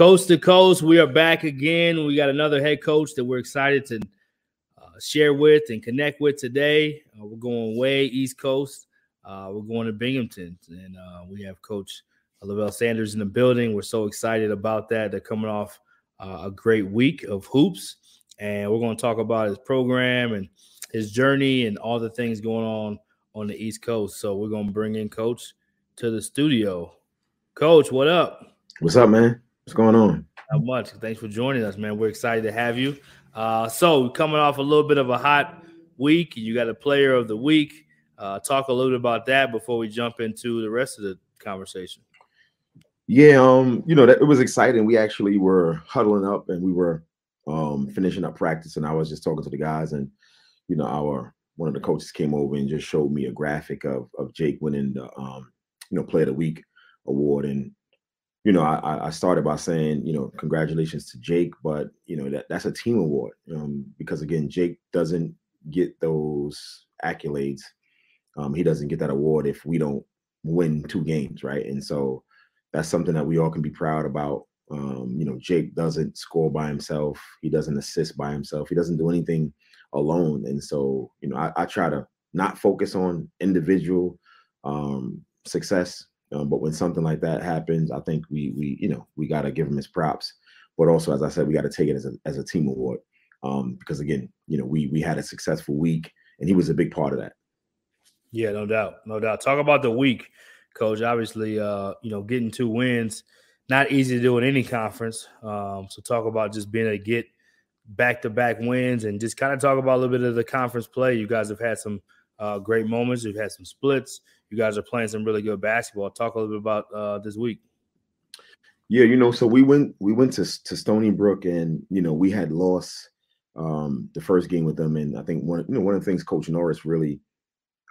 Coast to coast, we are back again. We got another head coach that we're excited to uh, share with and connect with today. Uh, we're going way East Coast. Uh, we're going to Binghamton, and uh, we have Coach Levell Sanders in the building. We're so excited about that. They're coming off uh, a great week of hoops, and we're going to talk about his program and his journey and all the things going on on the East Coast. So we're going to bring in Coach to the studio. Coach, what up? What's up, man? What's going on? Not much. Thanks for joining us, man. We're excited to have you. Uh, so, coming off a little bit of a hot week, you got a player of the week. Uh, talk a little bit about that before we jump into the rest of the conversation. Yeah, um, you know, that it was exciting. We actually were huddling up and we were um finishing up practice, and I was just talking to the guys, and you know, our one of the coaches came over and just showed me a graphic of of Jake winning the um, you know, Player of the week award. And you know, I, I started by saying, you know, congratulations to Jake, but you know that that's a team award um, because again, Jake doesn't get those accolades. Um, he doesn't get that award if we don't win two games, right? And so that's something that we all can be proud about. Um, you know, Jake doesn't score by himself. He doesn't assist by himself. He doesn't do anything alone. And so, you know, I, I try to not focus on individual um, success um, but when something like that happens, I think we we you know we got to give him his props. But also, as I said, we got to take it as a as a team award um, because again, you know, we we had a successful week, and he was a big part of that. Yeah, no doubt, no doubt. Talk about the week, coach. Obviously, uh, you know, getting two wins, not easy to do in any conference. Um, so talk about just being able to get back to back wins and just kind of talk about a little bit of the conference play. You guys have had some uh, great moments. You've had some splits. You guys are playing some really good basketball. Talk a little bit about uh, this week. Yeah, you know, so we went we went to to Stony Brook, and you know we had lost um, the first game with them, and I think one you know one of the things Coach Norris really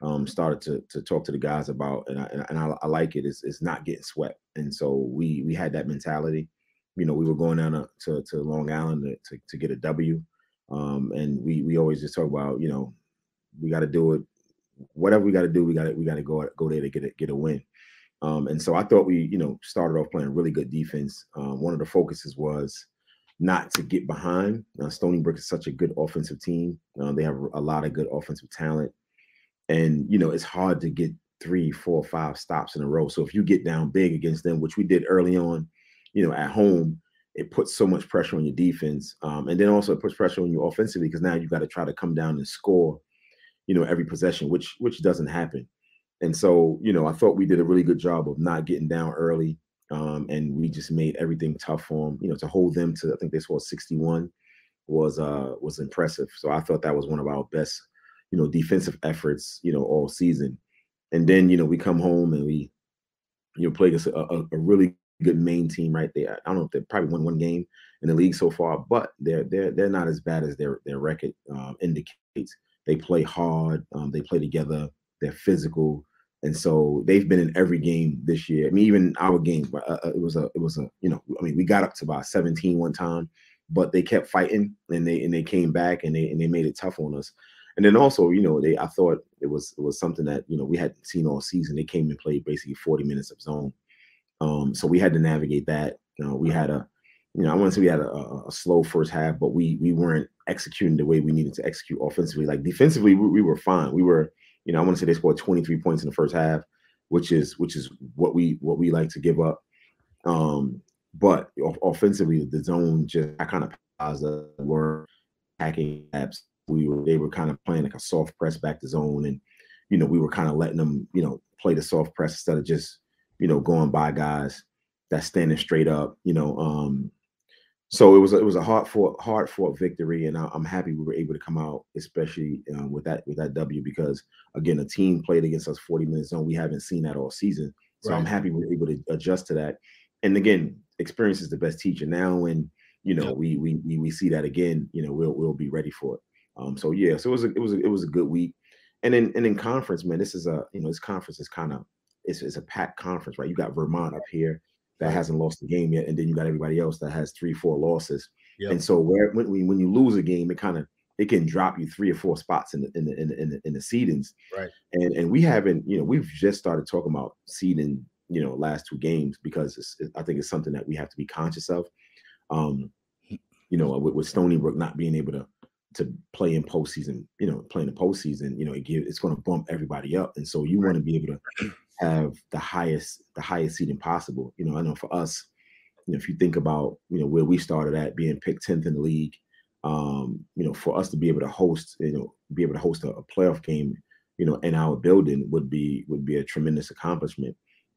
um, started to to talk to the guys about, and I, and I, I like it is is not getting swept, and so we we had that mentality. You know, we were going down to to Long Island to, to, to get a W, um, and we we always just talk about you know we got to do it whatever we got to do, we got to we got to go go there to get a, get a win. Um, and so I thought we, you know, started off playing really good defense. Um, one of the focuses was not to get behind. Uh, Stony Brook is such a good offensive team. Uh, they have a lot of good offensive talent, and you know it's hard to get three, four, five stops in a row. So if you get down big against them, which we did early on, you know, at home, it puts so much pressure on your defense, um, and then also it puts pressure on you offensively because now you got to try to come down and score you know, every possession, which which doesn't happen. And so, you know, I thought we did a really good job of not getting down early. Um, and we just made everything tough for them. You know, to hold them to I think they scored 61 was uh was impressive. So I thought that was one of our best, you know, defensive efforts, you know, all season. And then, you know, we come home and we, you know, play against a, a, really good Maine team right there. I don't know if they probably won one game in the league so far, but they're they're they're not as bad as their their record um, indicates. They play hard. Um, they play together. They're physical, and so they've been in every game this year. I mean, even our game, uh, uh, it was a it was a you know, I mean, we got up to about 17 one time, but they kept fighting and they and they came back and they and they made it tough on us. And then also, you know, they I thought it was it was something that you know we hadn't seen all season. They came and played basically 40 minutes of zone, um, so we had to navigate that. You know, we had a you know, I want to say we had a, a, slow first half, but we we weren't executing the way we needed to execute offensively. Like defensively, we, we were fine. We were, you know, I want to say they scored 23 points in the first half, which is which is what we what we like to give up. Um, but offensively, the zone just I kind of paused were hacking apps. We were they were kind of playing like a soft press back to zone, and you know we were kind of letting them you know play the soft press instead of just you know going by guys that's standing straight up. You know, um, so it was a, it was a hard fought hard fought victory, and I, am happy we were able to come out, especially um, with that with that W because again, a team played against us 40 minutes zone. We haven't seen that all season, so right. I'm happy we are able to adjust to that. And again, experience is the best teacher. Now, when you know yep. we, we we we see that again, you know we'll we'll be ready for it. Um, so yeah, so it was a, it was a, it was a good week, and then and in conference, man, this is a you know this conference is kind of it's, it's a packed conference, right? You got Vermont up here that hasn't lost a game yet, and then you got everybody else that has three, four losses. Yep. And so where when when you lose a game, it kind of it can drop you three or four spots in the in the in the in the, in the seedings. Right. And and we haven't, you know, we've just started talking about seeding, you know, last two games because it's, it, I think it's something that we have to be conscious of. Um, you know, with, with Stony Brook not being able to to play in postseason, you know, playing the postseason, you know, it give, it's going to bump everybody up, and so you want to be able to have the highest the highest seeding possible. You know, I know for us, you know, if you think about you know where we started at being picked tenth in the league, um, you know, for us to be able to host, you know, be able to host a, a playoff game, you know, in our building would be would be a tremendous accomplishment.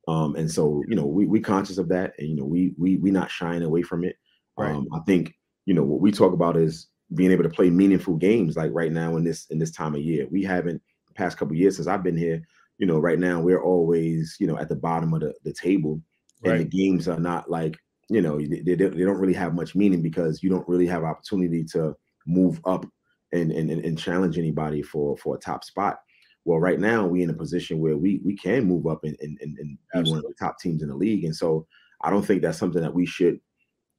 Um, and so, you know, we we conscious of that, and you know, we we we not shying away from it. Right. Um, I think you know what we talk about is being able to play meaningful games like right now in this in this time of year. We haven't the past couple years since I've been here you know, right now we're always, you know, at the bottom of the, the table. And the games are not like, you know, they, they, they don't really have much meaning because you don't really have opportunity to move up and, and, and challenge anybody for, for a top spot. Well, right now we're in a position where we we can move up and, and, and, and be one of the top teams in the league. And so I don't think that's something that we should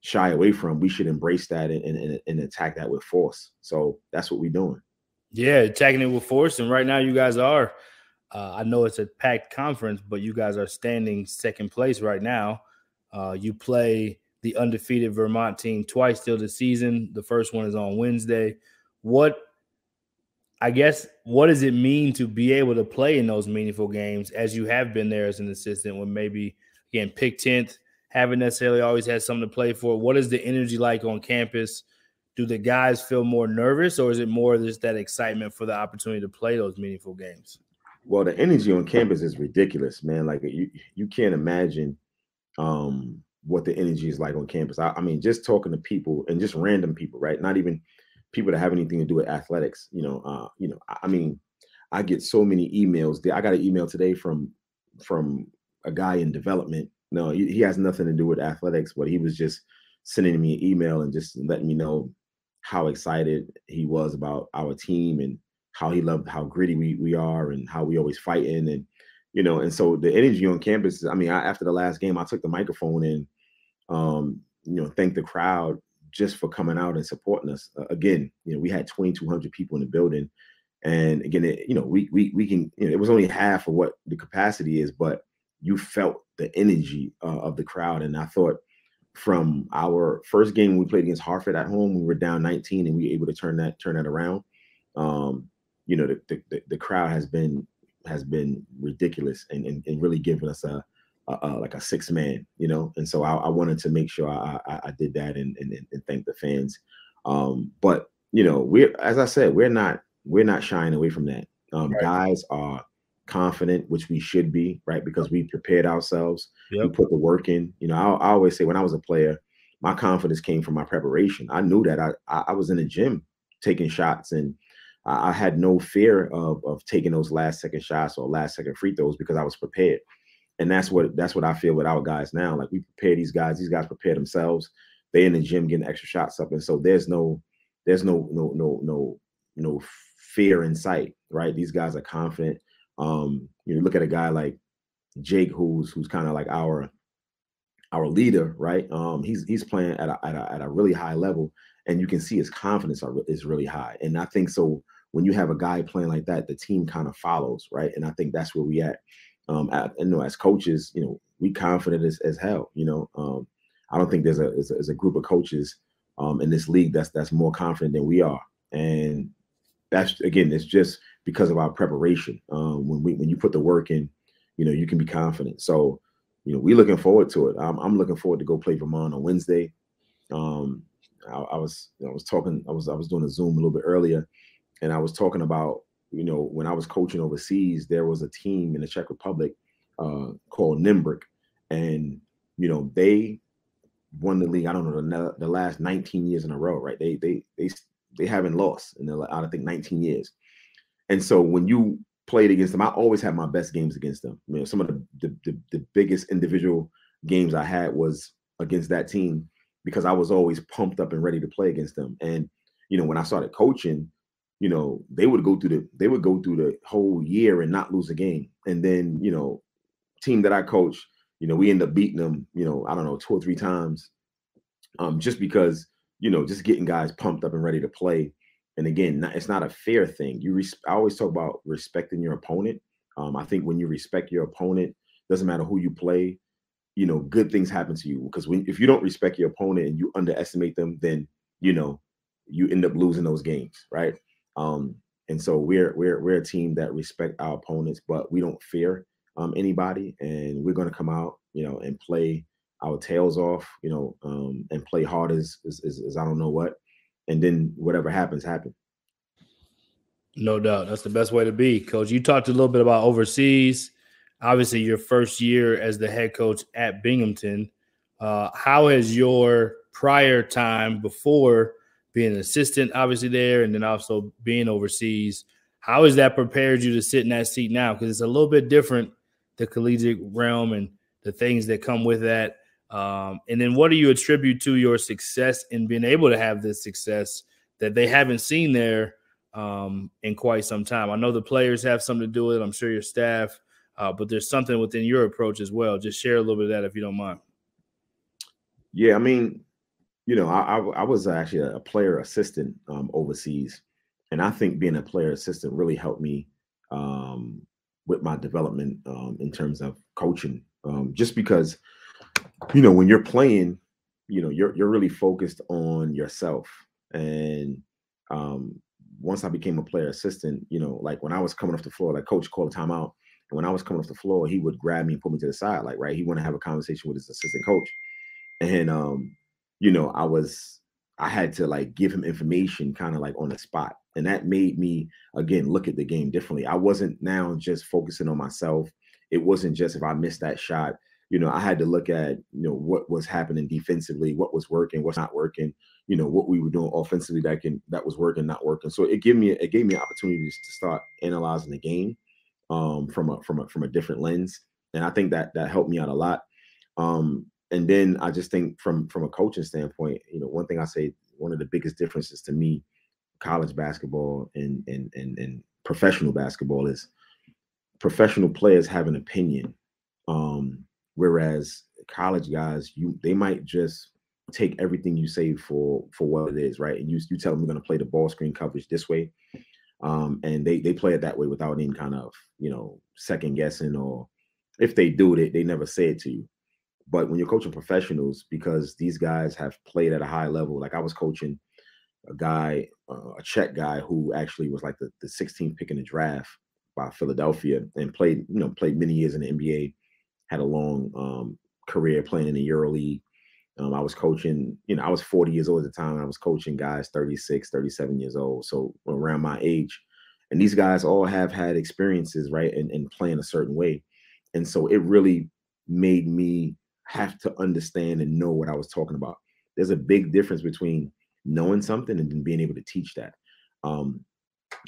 shy away from. We should embrace that and, and, and attack that with force. So that's what we're doing. Yeah, attacking it with force. And right now you guys are. Uh, I know it's a packed conference, but you guys are standing second place right now. Uh, you play the undefeated Vermont team twice still this season. The first one is on Wednesday. What, I guess, what does it mean to be able to play in those meaningful games as you have been there as an assistant when maybe, again, pick 10th, haven't necessarily always had something to play for? What is the energy like on campus? Do the guys feel more nervous or is it more just that excitement for the opportunity to play those meaningful games? Well, the energy on campus is ridiculous, man. Like you, you can't imagine um, what the energy is like on campus. I, I, mean, just talking to people and just random people, right? Not even people that have anything to do with athletics. You know, uh, you know. I, I mean, I get so many emails. I got an email today from from a guy in development. No, he, he has nothing to do with athletics, but he was just sending me an email and just letting me know how excited he was about our team and how he loved how gritty we we are and how we always fighting and you know and so the energy on campus i mean I, after the last game i took the microphone and um you know thank the crowd just for coming out and supporting us. Uh, again you know we had 2200 people in the building and again it, you know we we we can you know it was only half of what the capacity is but you felt the energy uh, of the crowd. And i thought from our first game we played against hartford at home we were down 19 and we were able to turn that turn that around. Um you know the the, the crowd has been has been ridiculous and and, and really given us a, a, a, like a six man, you know. And so I, I wanted to make sure I, I, I did that and, and and thank the fans. Um, but you know, we're as I said, we're not we're not shying away from that. Um, right. Guys are confident, which we should be, right? Because we prepared ourselves, yep. we put the work in. You know, I, I, always say when I was a player, my confidence came from my preparation. I knew that I I, I was in the gym taking shots and I, I had no fear of of taking those last second shots or last second free throws because I was prepared. And that's what that's what I feel with our guys now. Like we prepare these guys, these guys prepare themselves. they in the gym getting extra shots up, and so there's no there's no no no no no fear in sight, right? These guys are confident. Um, you look at a guy like Jake, who's who's kind of like our our leader, right? Um, he's he's playing at a, at a, at a really high level, and you can see his confidence are, is really high. And I think so when you have a guy playing like that, the team kind of follows, right? And I think that's where we at. Um, at, you know, as coaches, you know, we confident as, as hell. You know, um, I don't think there's a, there's a, there's a group of coaches um, in this league that's that's more confident than we are, and that's again, it's just because of our preparation. Um, when we when you put the work in, you know, you can be confident. So, you know, we're looking forward to it. I'm, I'm looking forward to go play Vermont on Wednesday. Um, I, I was I was talking I was I was doing a Zoom a little bit earlier, and I was talking about you know when I was coaching overseas, there was a team in the Czech Republic uh, called Nymburk, and you know they won the league. I don't know the, the last 19 years in a row, right? They they they they haven't lost in the I think 19 years, and so when you played against them, I always had my best games against them. You know, some of the the, the, the biggest individual games I had was against that team because I was always pumped up and ready to play against them. And you know, when I started coaching, you know, they would go through the they would go through the whole year and not lose a game. And then, you know, team that I coach, you know, we end up beating them, you know, I don't know, two or three times. Um, just because, you know, just getting guys pumped up and ready to play. And again, not, it's not a fair thing. You res- I always talk about respecting your opponent. Um, I think when you respect your opponent, doesn't matter who you play, you know, good things happen to you. Because when if you don't respect your opponent and you underestimate them, then you know you end up losing those games, right? Um, and so we're we're we're a team that respect our opponents, but we don't fear um, anybody, and we're going to come out, you know, and play our tails off, you know, um, and play hard as, as, as as I don't know what, and then whatever happens, happen. No doubt, that's the best way to be, Coach. You talked a little bit about overseas. Obviously, your first year as the head coach at Binghamton. Uh, how has your prior time before being an assistant, obviously there, and then also being overseas. How has that prepared you to sit in that seat now? Because it's a little bit different, the collegiate realm and the things that come with that. Um, and then what do you attribute to your success in being able to have this success that they haven't seen there um, in quite some time? I know the players have something to do with it. I'm sure your staff, uh, but there's something within your approach as well. Just share a little bit of that if you don't mind. Yeah, I mean, you know, I, I, I was actually a player assistant um, overseas, and I think being a player assistant really helped me um, with my development um, in terms of coaching. Um, just because, you know, when you're playing, you know, you're you're really focused on yourself. And um, once I became a player assistant, you know, like when I was coming off the floor, like coach called a timeout, and when I was coming off the floor, he would grab me and put me to the side, like right, he want to have a conversation with his assistant coach, and um, you know, I was I had to like give him information kind of like on the spot. And that made me again look at the game differently. I wasn't now just focusing on myself. It wasn't just if I missed that shot, you know, I had to look at, you know, what was happening defensively, what was working, what's not working, you know, what we were doing offensively that can that was working, not working. So it gave me it gave me opportunities to start analyzing the game um from a from a from a different lens. And I think that that helped me out a lot. Um, and then I just think from from a coaching standpoint, you know, one thing I say, one of the biggest differences to me, college basketball and and and, and professional basketball is professional players have an opinion, um, whereas college guys, you they might just take everything you say for for what it is, right? And you you tell them you're going to play the ball screen coverage this way, um, and they they play it that way without any kind of you know second guessing or if they do it, they never say it to you. But when you're coaching professionals, because these guys have played at a high level, like I was coaching a guy, uh, a Czech guy who actually was like the, the 16th pick in the draft by Philadelphia and played, you know, played many years in the NBA, had a long um, career playing in the Euro League. Um, I was coaching, you know, I was 40 years old at the time. I was coaching guys 36, 37 years old. So around my age. And these guys all have had experiences, right? And, and playing a certain way. And so it really made me have to understand and know what I was talking about. There's a big difference between knowing something and then being able to teach that. Um,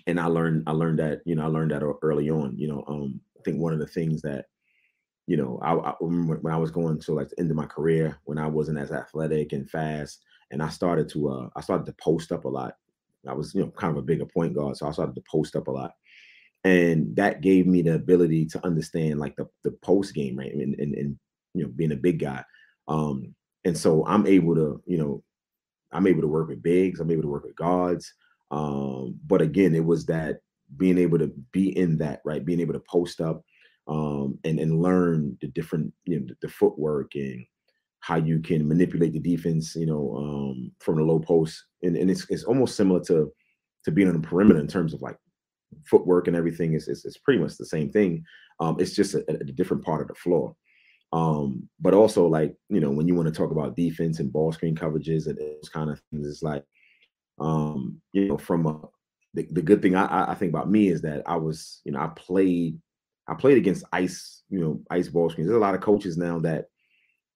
and I learned I learned that you know I learned that early on. You know, um, I think one of the things that you know, I, I, remember when I was going to like the end of my career when I wasn't as athletic and fast, and I started to uh, I started to post up a lot. I was you know kind of a bigger point guard, so I started to post up a lot, and that gave me the ability to understand like the the post game right and and, and you know being a big guy, um, and so I'm able to you know I'm able to work with bigs, I'm able to work with guards, um, but again it was that being able to be in that right, being able to post up um, and and learn the different you know the, the, footwork and how you can manipulate the defense you know um, from the low post and, and it's, it's almost similar to to being on the perimeter in terms of like footwork and everything is it's, it's pretty much the same thing. Um, it's just a, a, different part of the floor um, but also like you know when you want to talk about defense and ball screen coverages and those kind of things it's like um, you know from a the, the good thing I, I think about me is that I was, you know, I played I played against ice, you know, ice ball screens. There's a lot of coaches now that,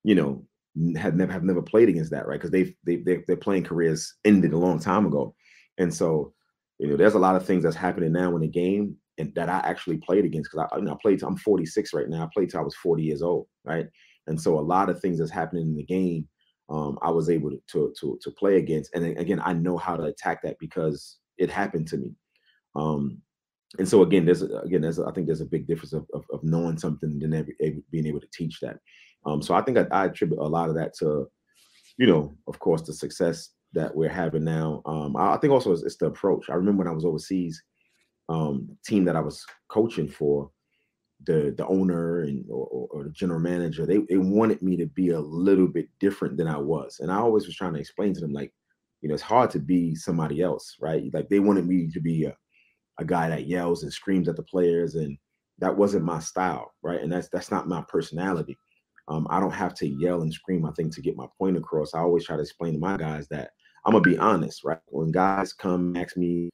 you know, have never have never played against that, right? Because they've they they their playing careers ended a long time ago, and so you know, there's a lot of things that's happening now in the game and that I actually played against because I, you know, I played. I'm 46 right now. I played till I was 40 years old, right? And so a lot of things that's happening in the game, um, I was able to, to to play against. And again, I know how to attack that because it happened to me. Um, and so again, there's again, there's I think there's a big difference of, of, of knowing something and then being able to teach that. Um, so I think I, I, attribute a lot of that to, you know, of course, the success that we're having now. Um, I, I, think also it's, it's, the approach. I remember when I was overseas, um, team that I was coaching for, the the owner and or, or, the general manager, they they wanted me to be a little bit different than I was, and I always was trying to explain to them like, you know, it's hard to be somebody else, right? Like they wanted me to be a a guy that yells and screams at the players, and that wasn't my style, right? And that's that's not my personality. Um, I don't have to yell and scream. I think to get my point across, I always try to explain to my guys that I'm gonna be honest, right? When guys come ask me,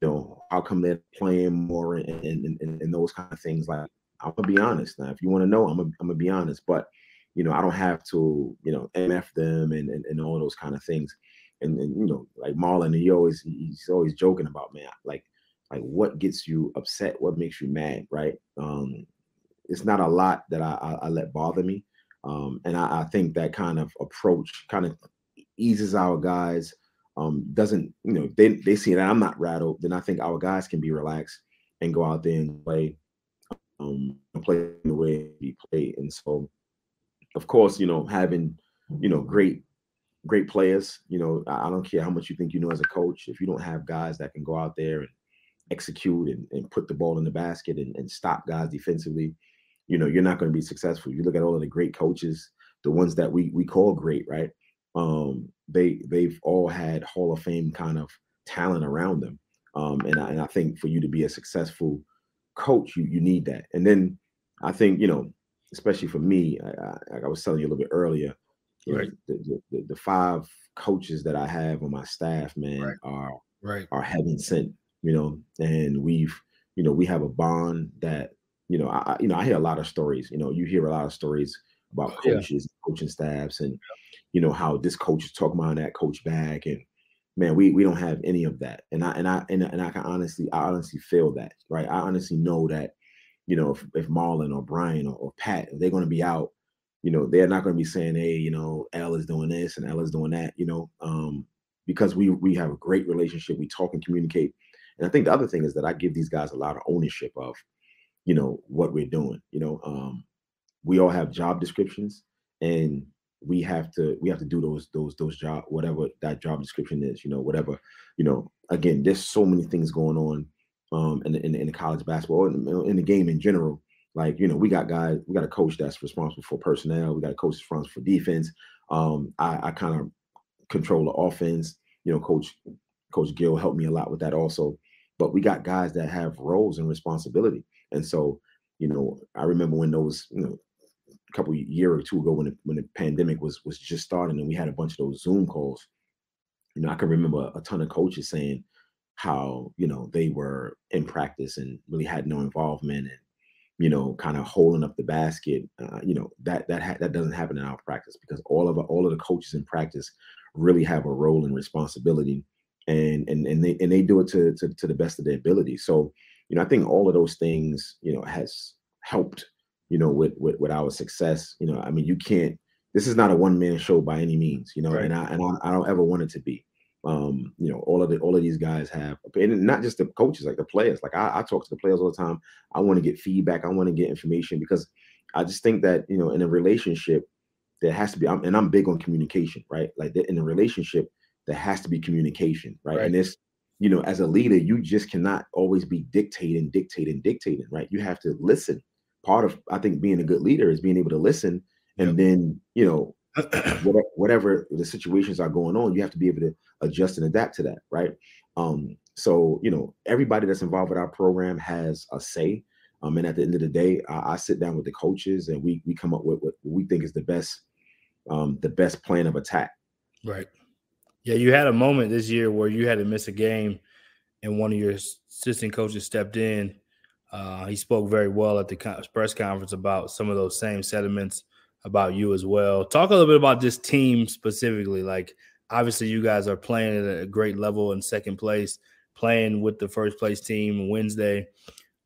you know, how come they're playing more and and, and, and those kind of things, like I'm gonna be honest. Now, if you want to know, I'm gonna, I'm gonna be honest, but you know, I don't have to, you know, MF them and, and, and all those kind of things. And, and you know, like Marlon, he always he's always joking about man, like like what gets you upset what makes you mad right um it's not a lot that i i, I let bother me um and I, I, think that kind of approach kind of eases our guys um doesn't you know they they see that i'm not rattled then i think our guys can be relaxed and go out there and play um play the way we play and so of course you know having you know great great players you know i don't care how much you think you know as a coach if you don't have guys that can go out there and execute and, and put the ball in the basket and, and stop guys defensively, you know, you're not going to be successful. You look at all of the great coaches, the ones that we we call great, right? Um, they they've all had Hall of Fame kind of talent around them. Um, and, I, and I think for you to be a successful coach, you you need that. And then I think you know, especially for me, I, I, I was telling you a little bit earlier, right? Know, the, the, the, five coaches that I have on my staff, man, right. are right. are heaven sent you know, and we've, you know, we have a bond that, you know, I, you know, I hear a lot of stories. You know, you hear a lot of stories about coaches, yeah. coaching staffs, and you know how this coach is talking about that coach back, and man, we we don't have any of that. And I and I and, and I can honestly, I honestly feel that, right? I honestly know that, you know, if, if Marlon or Brian or, or Pat, they're going to be out, you know, they're not going to be saying, hey, you know, L is doing this and L is doing that, you know, um, because we we have a great relationship. We talk and communicate and I think the other thing is that I give these guys a lot of ownership of, you know, what we're doing. You know, um, we all have job descriptions, and we have to we have to do those those those job whatever that job description is. You know, whatever. You know, again, there's so many things going on um, in, in, in the college basketball in, in the game in general. Like, you know, we got guys, we got a coach that's responsible for personnel. We got a coach responsible for defense. Um, I, I kind of control the offense. You know, Coach Coach Gill helped me a lot with that also but we got guys that have roles and responsibility. And so, you know, I remember when those, you know, couple year or two ago when the, when the pandemic was was just starting and we had a bunch of those Zoom calls. You know, I can remember a ton of coaches saying how you know they were in practice and really had no involvement and you know kind of holding up the basket. Uh, you know that that ha- that doesn't happen in our practice because all of all of the coaches in practice really have a role and responsibility and and and they and they do it to, to to the best of their ability. So, you know, I think all of those things, you know, has helped you know, with with, with our success. You know, I mean, you can't. This is not a one man show by any means. You know, right. and I and I, I don't ever want it to be. Um, you know, all of the all of these guys have, and not just the coaches, like the players. Like I, I talk to the players all the time. I want to get feedback. I want to get information because I just think that you know, in a relationship, there has to be. I'm, and I'm big on communication, right? Like in a relationship, there has to be communication, right? right. And this, you know, as a leader, you just cannot always be dictating, dictating, dictating, right? You have to listen. Part of I think being a good leader is being able to listen, and yep. then you know whatever, whatever the situations are going on, you have to be able to adjust and adapt to that, right? Um, so you know, everybody that's involved with our program has a say. Um, and at the end of the day, I, I sit down with the coaches and we we come up with what we think is the best um, the best plan of attack. Right. Yeah, you had a moment this year where you had to miss a game, and one of your assistant coaches stepped in. Uh, he spoke very well at the press conference about some of those same sentiments about you as well. Talk a little bit about this team specifically. Like, obviously, you guys are playing at a great level in second place, playing with the first place team Wednesday.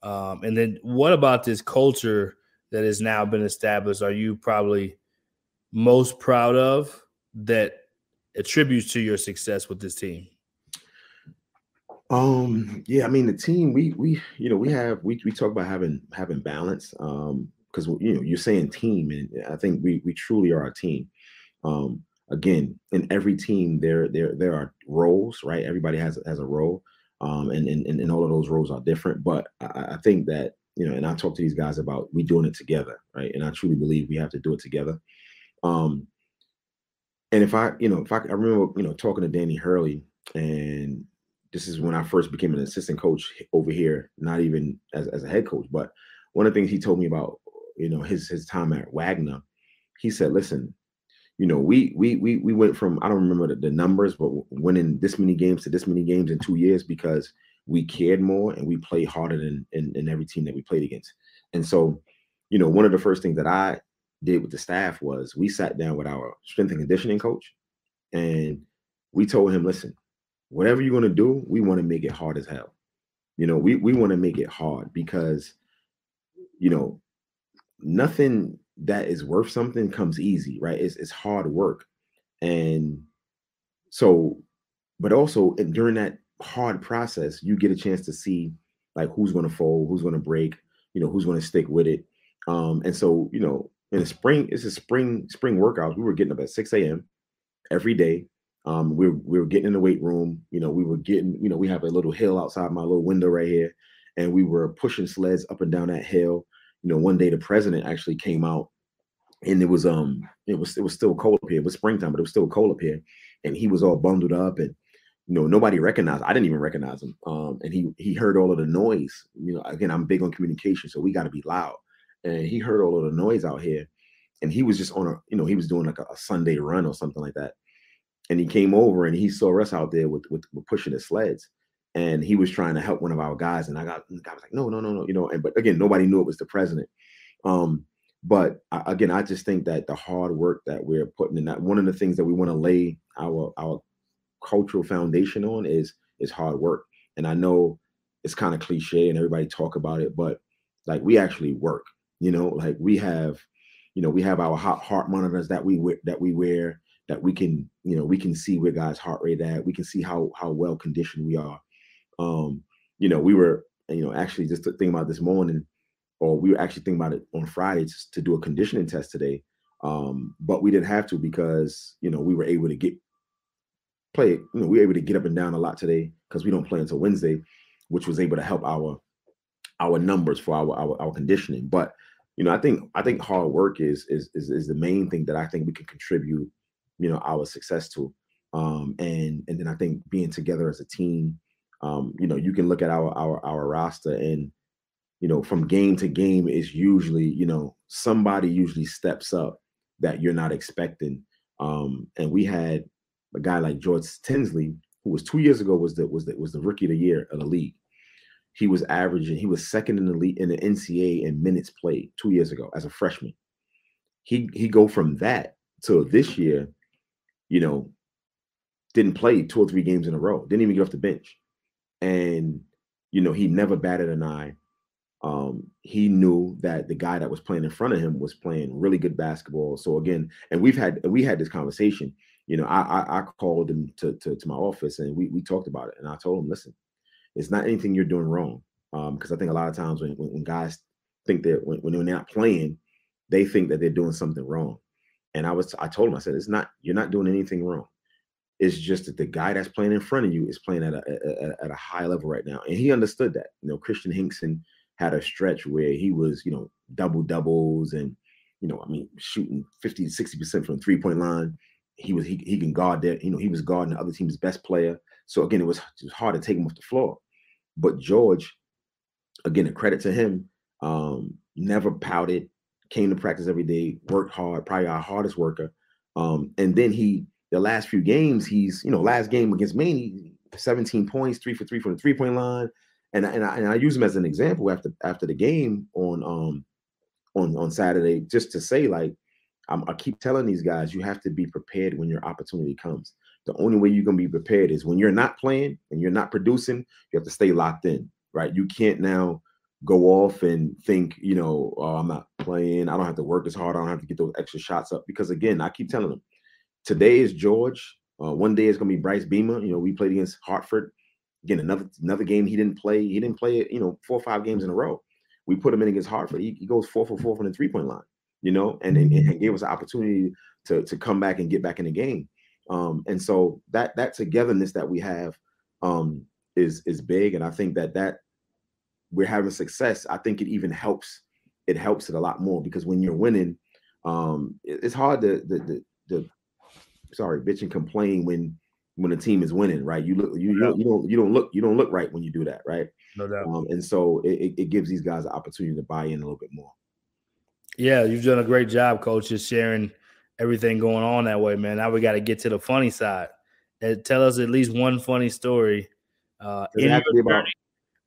Um, and then, what about this culture that has now been established? Are you probably most proud of that attributes to your success with this team? Um, yeah, I mean the team, we we you know, we have we we talk about having having balance. Um, because you know, you're saying team, and I think we we truly are a team. Um, again, in every team there there there are roles, right? Everybody has has a role. Um, and, and and all of those roles are different. But I, I think that you know, and I talk to these guys about we doing it together, right? And I truly believe we have to do it together. Um, and if I, you know, if I, I remember, you know, talking to Danny Hurley, and this is when I first became an assistant coach over here, not even as, as a head coach, but one of the things he told me about, you know, his his time at Wagner, he said, listen, you know, we we we we went from I don't remember the, the numbers, but winning this many games to this many games in two years because we cared more and we played harder than in, in every team that we played against. And so, you know, one of the first things that I did with the staff was we sat down with our strength and conditioning coach and we told him, listen, whatever you're going to do, we want to make it hard as hell. You know, we, we want to make it hard because, you know, nothing that is worth something comes easy, right? It's, it's hard work. And so, but also during that hard process, you get a chance to see like who's going to fold, who's going to break, you know, who's going to stick with it. Um, and so, you know, in the spring, it's a spring spring workouts. We were getting up at 6 a.m. every day. Um, we were, we were getting in the weight room. You know, we were getting, you know, we have a little hill outside my little window right here, and we were pushing sleds up and down that hill. You know, one day the president actually came out, and it was um, it was it was still cold up here. It was springtime, but it was still cold up here, and he was all bundled up, and you know, nobody recognized. I didn't even recognize him. Um, and he he heard all of the noise. You know, again, I'm big on communication, so we got to be loud and he heard all of the noise out here and he was just on a you know he was doing like a, a, sunday run or something like that and he came over and he saw us out there with, with, with pushing the sleds. And he was trying to help one of our guys and i got the guy was like no no no no you know and but again nobody knew it was the president. Um but I, again i just think that the hard work that we're putting in that one of the things that we want to lay our our cultural foundation on is is hard work. And i know it's kind of cliche and everybody talk about it but like we actually work you know, like we have, you know, we have our heart, heart monitors that we that we wear that we can, you know, we can see where guys' heart rate at. We can see how how well conditioned we are. Um, you know, we were, you know, actually just thinking about this morning, or we were actually thinking about it on Friday to do a conditioning test today. Um, but we didn't have to because you know we were able to get play. You know, we were able to get up and down a lot today because we don't play until Wednesday, which was able to help our our numbers for our, our, our conditioning. But you know, I think I think hard work is is is, is the main thing that I think we can contribute, you know, our success to. Um, and and then I think being together as a team, um, you know, you can look at our our our roster and you know, from game to game is usually, you know, somebody usually steps up that you're not expecting. Um, and we had a guy like George Tinsley, who was two years ago was the was the was the rookie of the year of the league he was averaging, he was second in the league in the NCAA in minutes played two years ago as a freshman. He he go from that to this year, you know, didn't play two or three games in a row, didn't even get off the bench. And you know, he never batted an eye. um, he knew that the guy that was playing in front of him was playing really good basketball. So again, and we've had we had this conversation. You know, I I, I called him to, to, to my office and we we talked about it, and I told him, listen, it's not anything you're doing wrong. Because um, I think a lot of times when, when, when guys think that when, when they're not playing, they think that they're doing something wrong. And I was I told him I said it's not you're not doing anything wrong. It's just that the guy that's playing in front of you is playing at a, a, at a high level right now, and he understood that. You know, Christian Hinckson had a stretch where he was, you know, double doubles and, you know, I mean, shooting 50 to 60% from three point line. He was, he, he can guard that, you know, he was guarding the other team's best player. So again, it was, it was hard to take him off the floor. But George, again, a credit to him, um, never pouted, came to practice every day, worked hard, probably our hardest worker. Um, and then he, the last few games, he's, you know, last game against Maine, 17 points, three for three from the three point line and and I, and I use him as an example after after the game on um on on Saturday just to say like I'm, I keep telling these guys you have to be prepared when your opportunity comes. The only way you're gonna be prepared is when you're not playing and you're not producing. You have to stay locked in, right? You can't now go off and think, you know, oh, I'm not playing. I don't have to work as hard. I don't have to get those extra shots up because again, I keep telling them, today is George. Uh, one day it's gonna be Bryce Beamer. You know, we played against Hartford. Again, another another game he didn't play. He didn't play it, you know, four or five games in a row. We put him in against Hartford. He, he goes four for four from the three point line, you know, and, and, and gave us an opportunity to to come back and get back in the game. Um, and so that that togetherness that we have um, is is big, and I think that that we're having success. I think it even helps. It helps it a lot more because when you're winning, um, it, it's hard to the the, the sorry bitch and complain when when a team is winning, right? You look, you, you, don't, you don't, look, you don't look right when you do that, right? No doubt. Um, and so it, it gives these guys the opportunity to buy in a little bit more. Yeah, you've done a great job, coach, just sharing everything going on that way, man. Now we got to get to the funny side. And uh, tell us at least one funny story uh, in your journey,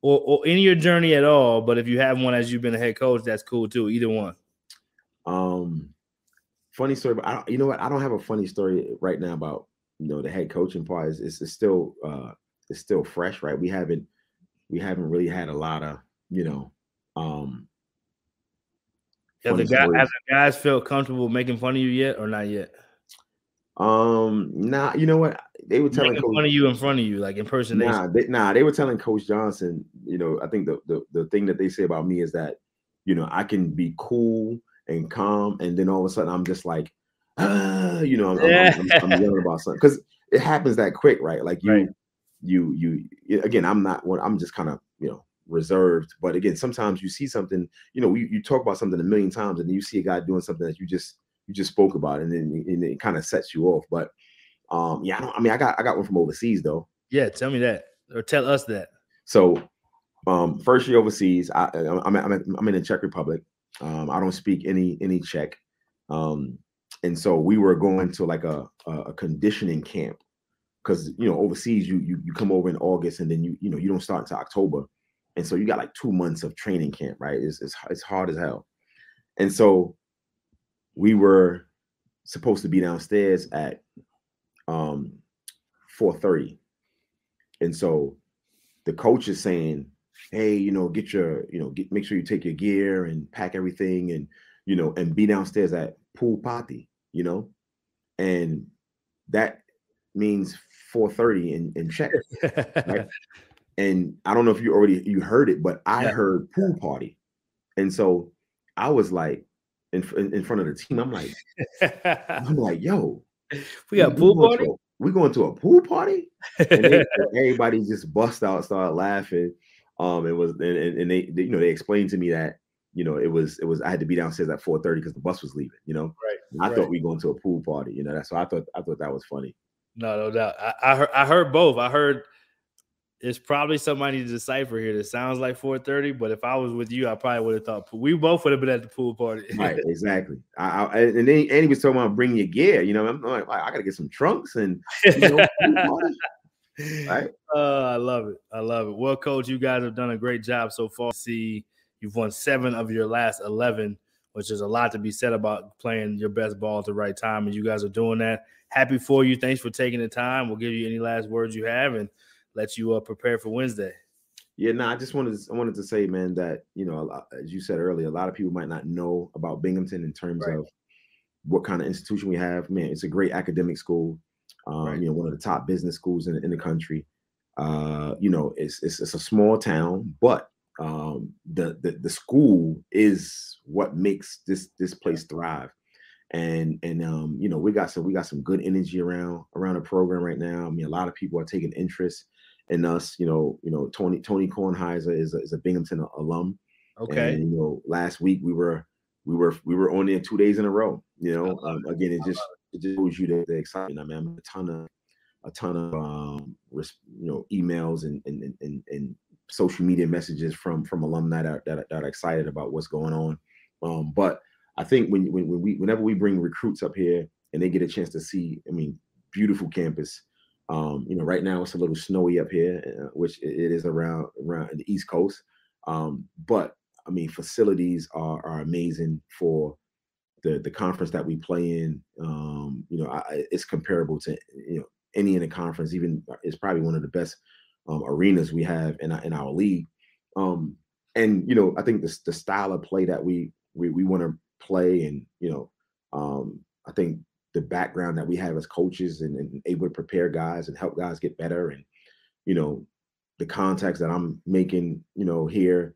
or, or in your journey at all. But if you have one as you've been a head coach, that's cool too. Either one. Um, funny story, but I, you know what? I don't have a funny story right now about you know the head coaching part is, it's, is still uh is still fresh, right? We haven't we haven't really had a lot of you know um have the, guy, have the guys felt comfortable making fun of you yet or not yet? Um, nah, you know what? They were telling Coach, fun of you in front of you, like impersonation. Nah, they, nah, they were telling Coach Johnson. You know, I think the, the the thing that they say about me is that you know I can be cool and calm, and then all of a sudden I'm just like, ah, you know, I'm. I'm, I'm, I'm yelling about something because it happens that quick, right? Like you, right. you, you. Again, I'm not. I'm just kind of you know reserved. But again, sometimes you see something. You know, you, you talk about something a million times, and then you see a guy doing something that you just you just spoke about, and then and it kind of sets you off. But um, yeah, I don't. I mean, I got I got one from overseas though. Yeah, tell me that, or tell us that. So, um, first year overseas, I, I'm I'm, I'm in the Czech Republic. Um, I don't speak any any Czech. Um, and so we were going to like a a conditioning camp because you know overseas you, you you come over in August and then you you know you don't start until October, and so you got like two months of training camp, right? It's it's, it's hard as hell, and so we were supposed to be downstairs at um 4:30, and so the coach is saying, "Hey, you know, get your you know get make sure you take your gear and pack everything and you know and be downstairs at pool party." you know, and that means 4:30 in in Czech. right? And I don't know if you already you heard it, but I yeah. heard pool party, and so I was like in, in, in front of the team. I'm like, I'm like, yo, we got pool party. we going to a pool party, and they, everybody just bust out, started laughing. Um, it was and, and they, they, you know, they explained to me that you know, it was it was I had to be downstairs at 4:30 because the bus was leaving, you know. Right. I right. thought we going to a pool party, you know. That's so I thought I thought that was funny. No, no doubt. I, I heard I heard both. I heard it's probably somebody to decipher here that sounds like 4:30, but if I was with you, I probably would have thought we both would have been at the pool party. right, exactly. I, I, and then and he was talking about bringing your gear. You know, I'm like, I got to get some trunks and you know, right. Uh, I love it. I love it. Well, coach, you guys have done a great job so far. See You've won seven of your last 11, which is a lot to be said about playing your best ball at the right time. And you guys are doing that. Happy for you. Thanks for taking the time. We'll give you any last words you have and let you uh, prepare for Wednesday. Yeah, no, I just wanted to, I wanted to say, man, that you know, lot, as you said earlier, a lot of people might not know about Binghamton in terms right. of what kind of institution we have. Man, it's a great academic school. Um, right. You know, one of the top business schools in, in the country. Uh, you know, it's, it's, it's a small town, but um, the, the the school is what makes this this place thrive. And and um, you know, we got some we got some good energy around around the program right now. I mean, a lot of people are taking interest in us. You know, you know, Tony Tony Kornheiser is a, is a Binghamton alum. Okay. And, you know, last week we were we were we were on there two days in a row. You know, um, again, it just it just shows you the, the excitement. I mean, a ton of a ton of um, you know emails and and, and and social media messages from from alumni that, that, that are excited about what's going on. Um, but I think when, when when we whenever we bring recruits up here and they get a chance to see, I mean, beautiful campus. Um, you know, right now it's a little snowy up here, uh, which it is around around the East Coast. Um, but I mean, facilities are are amazing for the the conference that we play in. Um, you know, I, it's comparable to you know any in the conference. Even uh, it's probably one of the best um, arenas we have in in our league. Um, and you know, I think the the style of play that we we we want to play, and you know, um, I think the background that we have as coaches and, and able to prepare guys and help guys get better, and you know, the contacts that I'm making, you know, here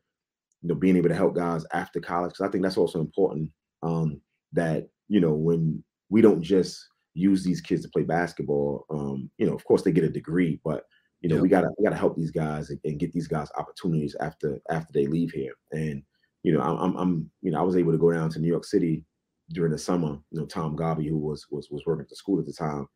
you know, being able to help guys after college. Because I think that's also important. Um, that you know, when we don't just use these kids to play basketball, um, you know, of course they get a degree, but you know, yeah. we gotta we gotta help these guys and, and, get these guys opportunities after after they leave here. And you know, I'm I'm you know, I was able to go down to New York City during the summer. You know, Tom Garvey, who was was was working at the school at the time,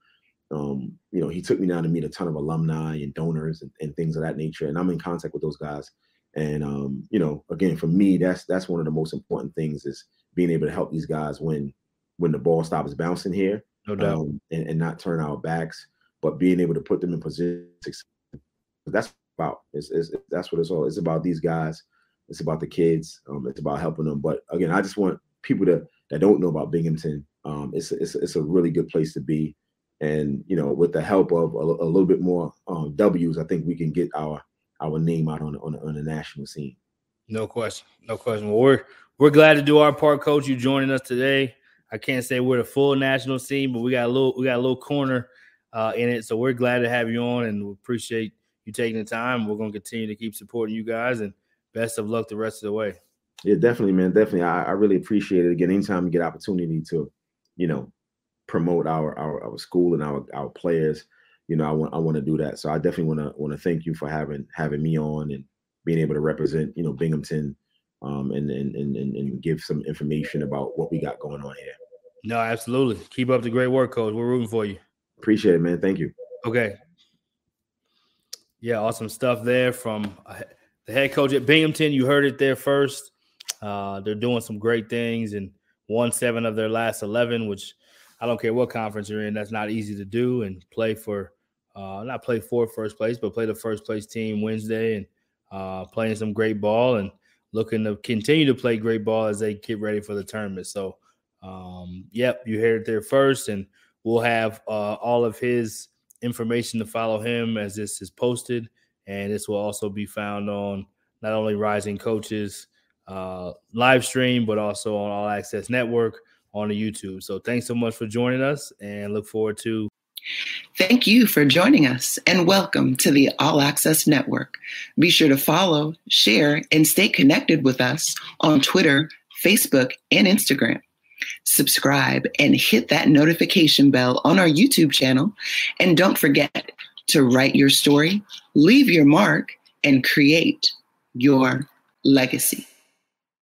um, you know, he took me down to meet a ton of alumni and donors and, and things of that nature. And I'm in contact with those guys and um, you know, again, for me, that's that's one of the most important things is being able to help these guys when when the ball stops bouncing here, no doubt, um, and, and not turn our backs, but being able to put them in position. That's about it's, it's, that's what it's all. It's about these guys. It's about the kids. Um, it's about helping them. But again, I just want people to that don't know about Binghamton. Um, it's it's it's a really good place to be, and you know, with the help of a, a little bit more um, W's, I think we can get our our name out on on, on the national scene. No question, no question. Well, we're we're glad to do our part, Coach. You joining us today. I can't say we're the full national scene, but we got a little we got a little corner uh, in it. So we're glad to have you on, and we appreciate you taking the time. We're going to continue to keep supporting you guys, and best of luck the rest of the way. Yeah, definitely, man. Definitely, I, I really appreciate it. Again, anytime we get opportunity to, you know, promote our our, our school and our our players you know, I want I want to do that. So I definitely want to want to thank you for having having me on and being able to represent, you know, Binghamton um, and, and and and give some information about what we got going on here. No, absolutely. Keep up the great work, coach. We're rooting for you. Appreciate it, man. Thank you. Okay. Yeah, awesome stuff there from uh, the head coach at Binghamton. You heard it there first. Uh, they're doing some great things and won seven of their last eleven, which I don't care what conference you're in. That's not easy to do and play for uh, not play for first place, but play the first place team Wednesday and uh, playing some great ball and looking to continue to play great ball as they get ready for the tournament. So, um, yep, you heard it there first, and we'll have uh, all of his information to follow him as this is posted, and this will also be found on not only Rising Coaches uh, live stream, but also on All Access Network on the YouTube. So, thanks so much for joining us, and look forward to Thank you for joining us and welcome to the All Access Network. Be sure to follow, share, and stay connected with us on Twitter, Facebook, and Instagram. Subscribe and hit that notification bell on our YouTube channel. And don't forget to write your story, leave your mark, and create your legacy.